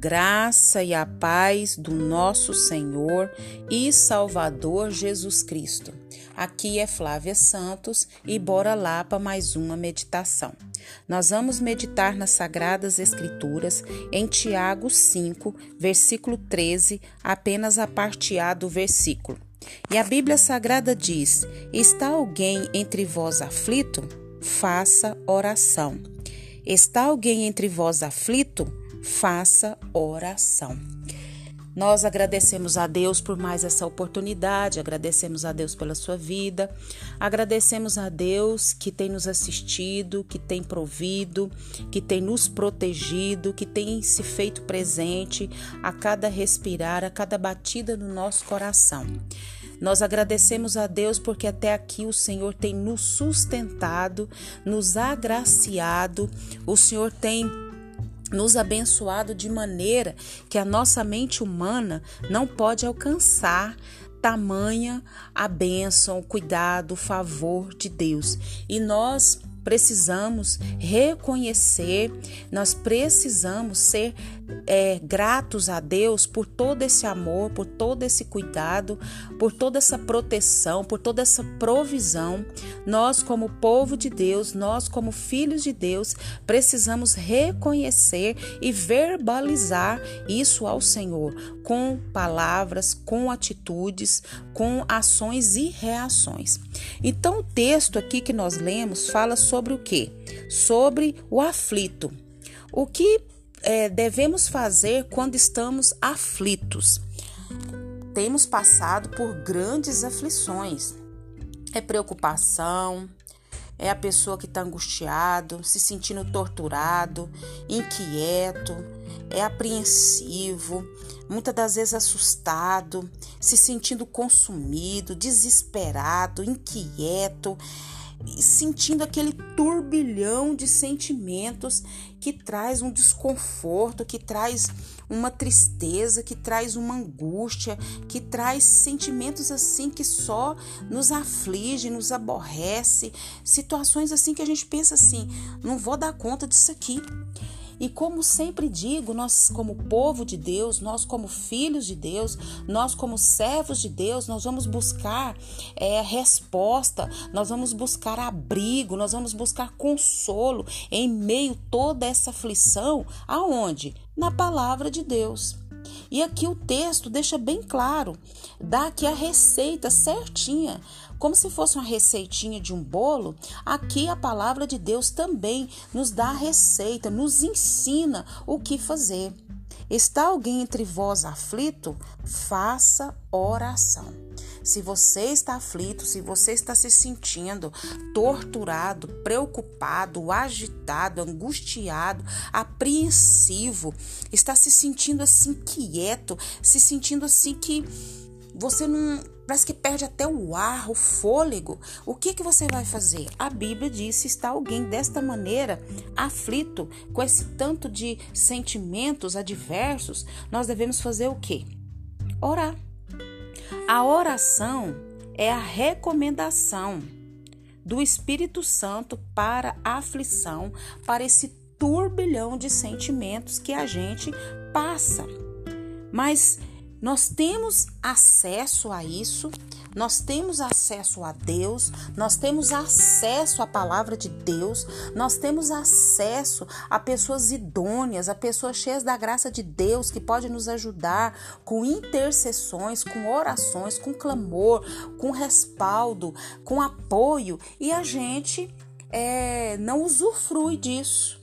graça e a paz do nosso Senhor e Salvador Jesus Cristo. Aqui é Flávia Santos e bora lá para mais uma meditação. Nós vamos meditar nas Sagradas Escrituras em Tiago 5, versículo 13, apenas a parte A do versículo. E a Bíblia Sagrada diz: Está alguém entre vós aflito? Faça oração. Está alguém entre vós aflito? Faça oração. Nós agradecemos a Deus por mais essa oportunidade, agradecemos a Deus pela sua vida, agradecemos a Deus que tem nos assistido, que tem provido, que tem nos protegido, que tem se feito presente a cada respirar, a cada batida no nosso coração. Nós agradecemos a Deus porque até aqui o Senhor tem nos sustentado, nos agraciado, o Senhor tem nos abençoado de maneira que a nossa mente humana não pode alcançar tamanha a bênção, o cuidado, o favor de Deus. E nós precisamos reconhecer, nós precisamos ser é, gratos a Deus por todo esse amor, por todo esse cuidado, por toda essa proteção, por toda essa provisão. Nós, como povo de Deus, nós, como filhos de Deus, precisamos reconhecer e verbalizar isso ao Senhor com palavras, com atitudes, com ações e reações. Então, o texto aqui que nós lemos fala sobre o que? Sobre o aflito. O que é, devemos fazer quando estamos aflitos? Temos passado por grandes aflições. É preocupação, é a pessoa que está angustiado, se sentindo torturado, inquieto, é apreensivo, muitas das vezes assustado, se sentindo consumido, desesperado, inquieto sentindo aquele turbilhão de sentimentos que traz um desconforto, que traz uma tristeza, que traz uma angústia, que traz sentimentos assim que só nos aflige, nos aborrece, situações assim que a gente pensa assim, não vou dar conta disso aqui. E como sempre digo, nós, como povo de Deus, nós, como filhos de Deus, nós, como servos de Deus, nós vamos buscar é, resposta, nós vamos buscar abrigo, nós vamos buscar consolo em meio toda essa aflição. Aonde? Na palavra de Deus. E aqui o texto deixa bem claro, dá aqui a receita certinha, como se fosse uma receitinha de um bolo. Aqui a palavra de Deus também nos dá a receita, nos ensina o que fazer. Está alguém entre vós aflito? Faça oração. Se você está aflito, se você está se sentindo torturado, preocupado, agitado, angustiado, apreensivo, está se sentindo assim quieto, se sentindo assim que você não parece que perde até o ar, o fôlego. O que que você vai fazer? A Bíblia diz: se está alguém desta maneira aflito, com esse tanto de sentimentos adversos, nós devemos fazer o quê? Orar. A oração é a recomendação do Espírito Santo para a aflição, para esse turbilhão de sentimentos que a gente passa. Mas nós temos acesso a isso, nós temos acesso a Deus, nós temos acesso à palavra de Deus, nós temos acesso a pessoas idôneas, a pessoas cheias da graça de Deus que pode nos ajudar com intercessões, com orações, com clamor, com respaldo, com apoio e a gente é, não usufrui disso.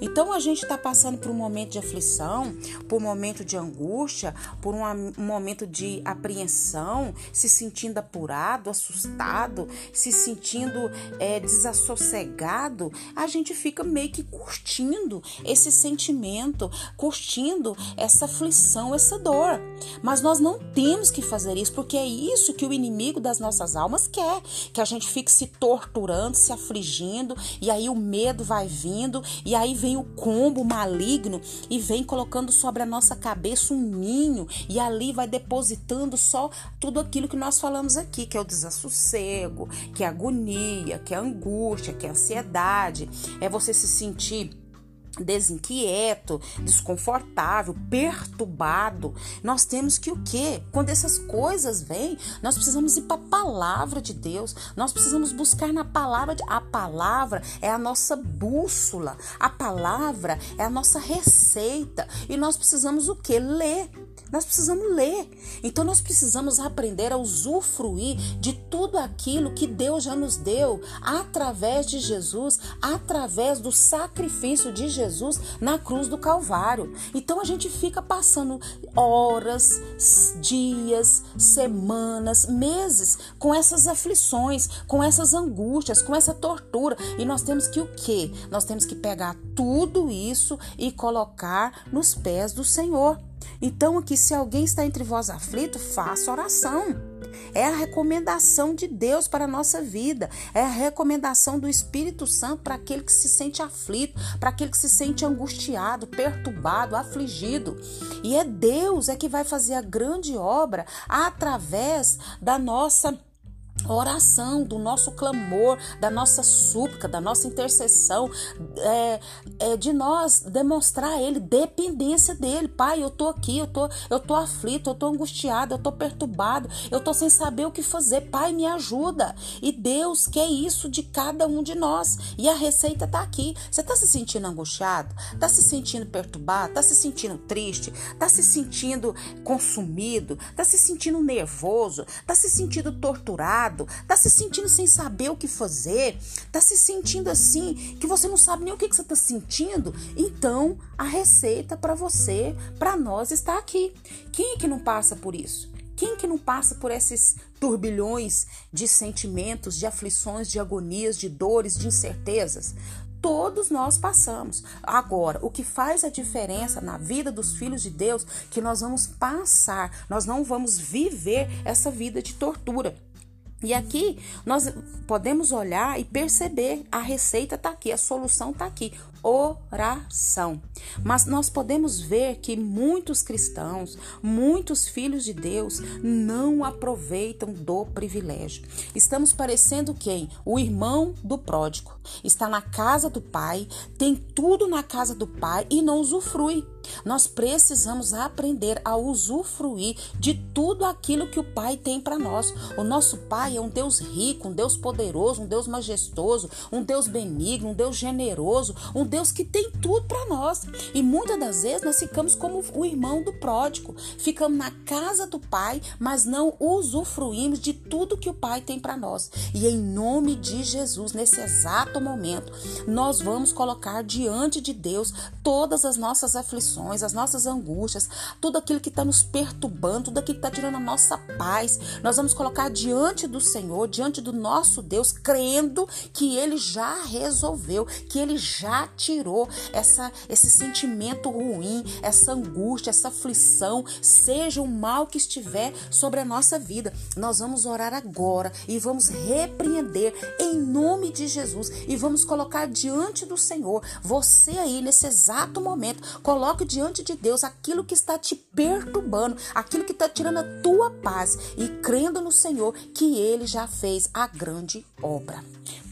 Então a gente está passando por um momento de aflição, por um momento de angústia, por um, um momento de apreensão, se sentindo apurado, assustado, se sentindo é, desassossegado, a gente fica meio que curtindo esse sentimento, curtindo essa aflição, essa dor. Mas nós não temos que fazer isso, porque é isso que o inimigo das nossas almas quer, que a gente fique se torturando, se afligindo, e aí o medo vai vindo, e aí vem o combo maligno e vem colocando sobre a nossa cabeça um ninho. E ali vai depositando só tudo aquilo que nós falamos aqui, que é o desassossego, que é agonia, que é angústia, que é ansiedade, é você se sentir desinquieto, desconfortável, perturbado. Nós temos que o quê? Quando essas coisas vêm, nós precisamos ir para a palavra de Deus. Nós precisamos buscar na palavra de... a palavra é a nossa bússola. A palavra é a nossa receita e nós precisamos o quê? Ler. Nós precisamos ler. Então nós precisamos aprender a usufruir de tudo aquilo que Deus já nos deu através de Jesus, através do sacrifício de Jesus na cruz do Calvário. Então a gente fica passando horas, dias, semanas, meses com essas aflições, com essas angústias, com essa tortura. E nós temos que o quê? Nós temos que pegar tudo isso e colocar nos pés do Senhor. Então, aqui, se alguém está entre vós aflito, faça oração. É a recomendação de Deus para a nossa vida. É a recomendação do Espírito Santo para aquele que se sente aflito, para aquele que se sente angustiado, perturbado, afligido. E é Deus é que vai fazer a grande obra através da nossa oração, do nosso clamor, da nossa súplica, da nossa intercessão, é, é, de nós demonstrar a Ele dependência dele. Pai, eu tô aqui, eu tô, eu tô aflito, eu tô angustiado, eu tô perturbado, eu tô sem saber o que fazer. Pai, me ajuda. E Deus quer isso de cada um de nós. E a receita tá aqui. Você tá se sentindo angustiado? Tá se sentindo perturbado? Tá se sentindo triste? Tá se sentindo consumido? Tá se sentindo nervoso? Tá se sentindo torturado? Tá se sentindo sem saber o que fazer, tá se sentindo assim que você não sabe nem o que, que você tá sentindo, então a receita para você, para nós está aqui. Quem é que não passa por isso? Quem que não passa por esses turbilhões de sentimentos, de aflições, de agonias, de dores, de incertezas? Todos nós passamos. Agora, o que faz a diferença na vida dos filhos de Deus, que nós vamos passar, nós não vamos viver essa vida de tortura. E aqui nós podemos olhar e perceber a receita está aqui, a solução está aqui oração. Mas nós podemos ver que muitos cristãos, muitos filhos de Deus não aproveitam do privilégio. Estamos parecendo quem? O irmão do pródigo. Está na casa do pai, tem tudo na casa do pai e não usufrui. Nós precisamos aprender a usufruir de tudo aquilo que o Pai tem para nós. O nosso Pai é um Deus rico, um Deus poderoso, um Deus majestoso, um Deus benigno, um Deus generoso, um Deus que tem tudo para nós. E muitas das vezes nós ficamos como o irmão do pródigo, ficamos na casa do Pai, mas não usufruímos de tudo que o Pai tem para nós. E em nome de Jesus, nesse exato momento, nós vamos colocar diante de Deus todas as nossas aflições, as nossas angústias, tudo aquilo que está nos perturbando, tudo aquilo que está tirando a nossa paz. Nós vamos colocar diante do Senhor, diante do nosso Deus, crendo que Ele já resolveu, que Ele já tirou essa, esse sentimento ruim, essa angústia, essa aflição, seja o mal que estiver sobre a nossa vida. Nós vamos orar agora e vamos repreender em nome de Jesus e vamos colocar diante do Senhor. Você aí nesse exato momento, coloque diante de Deus aquilo que está te perturbando, aquilo que está tirando a tua paz e crendo no Senhor que Ele já fez a grande obra.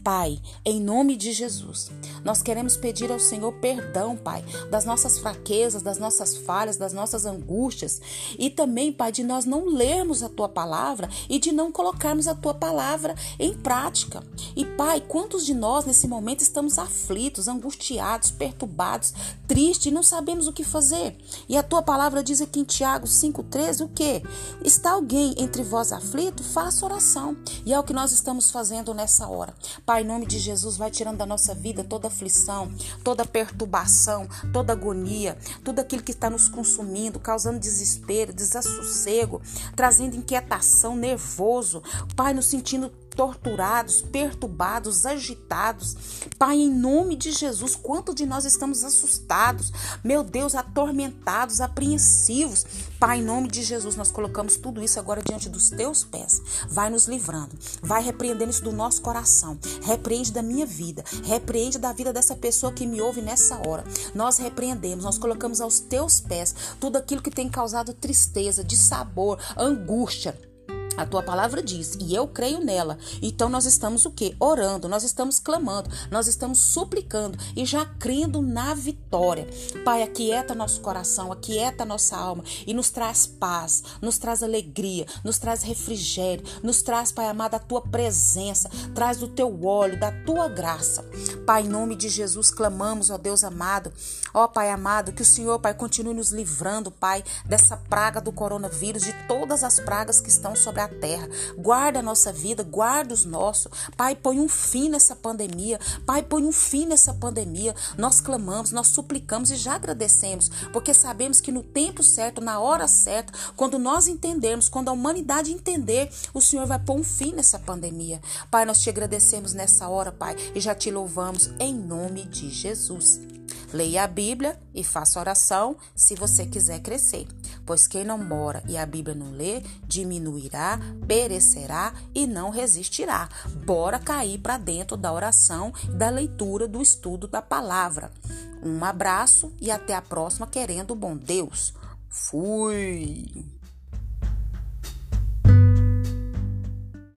Pai, em nome de Jesus, nós queremos pedir ao Senhor perdão, Pai, das nossas fraquezas, das nossas falhas, das nossas angústias e também, Pai, de nós não lermos a tua palavra e de não colocarmos a tua palavra em prática. E, Pai, quantos de nós nesse momento estamos aflitos, angustiados, perturbados, tristes e não sabemos o que fazer? E a tua palavra diz aqui em Tiago 5,13 o que? Está alguém entre vós aflito? Faça oração. E é o que nós estamos fazendo nessa hora. Pai, em nome de Jesus, vai tirando da nossa vida toda aflição, toda perturbação, toda agonia, tudo aquilo que está nos consumindo, causando desespero, desassossego, trazendo inquietação, nervoso. Pai, nos sentindo torturados, perturbados, agitados. Pai, em nome de Jesus, quanto de nós estamos assustados, meu Deus, atormentados, apreensivos. Pai, em nome de Jesus, nós colocamos tudo isso agora diante dos teus pés. Vai nos livrando, vai repreendendo isso do nosso coração. Repreende da minha vida, repreende da vida dessa pessoa que me ouve nessa hora. Nós repreendemos, nós colocamos aos teus pés tudo aquilo que tem causado tristeza, dissabor, angústia A tua palavra diz, e eu creio nela. Então nós estamos o quê? Orando, nós estamos clamando, nós estamos suplicando e já crendo na vitória. Pai, aquieta nosso coração, aquieta nossa alma e nos traz paz, nos traz alegria, nos traz refrigério, nos traz, Pai amado, a tua presença, traz o teu óleo, da tua graça. Pai, em nome de Jesus, clamamos, ó Deus amado, ó Pai amado, que o Senhor, Pai, continue nos livrando, Pai, dessa praga do coronavírus, de todas as pragas que estão sobre a terra. Guarda a nossa vida, guarda os nossos. Pai, põe um fim nessa pandemia. Pai, põe um fim nessa pandemia. Nós clamamos, nós suplicamos e já agradecemos, porque sabemos que no tempo certo, na hora certa, quando nós entendermos, quando a humanidade entender, o Senhor vai pôr um fim nessa pandemia. Pai, nós te agradecemos nessa hora, Pai, e já te louvamos em nome de Jesus. Leia a Bíblia e faça oração se você quiser crescer, pois quem não mora e a Bíblia não lê, diminuirá, perecerá e não resistirá. Bora cair para dentro da oração, da leitura, do estudo da palavra. Um abraço e até a próxima, querendo o bom Deus. Fui!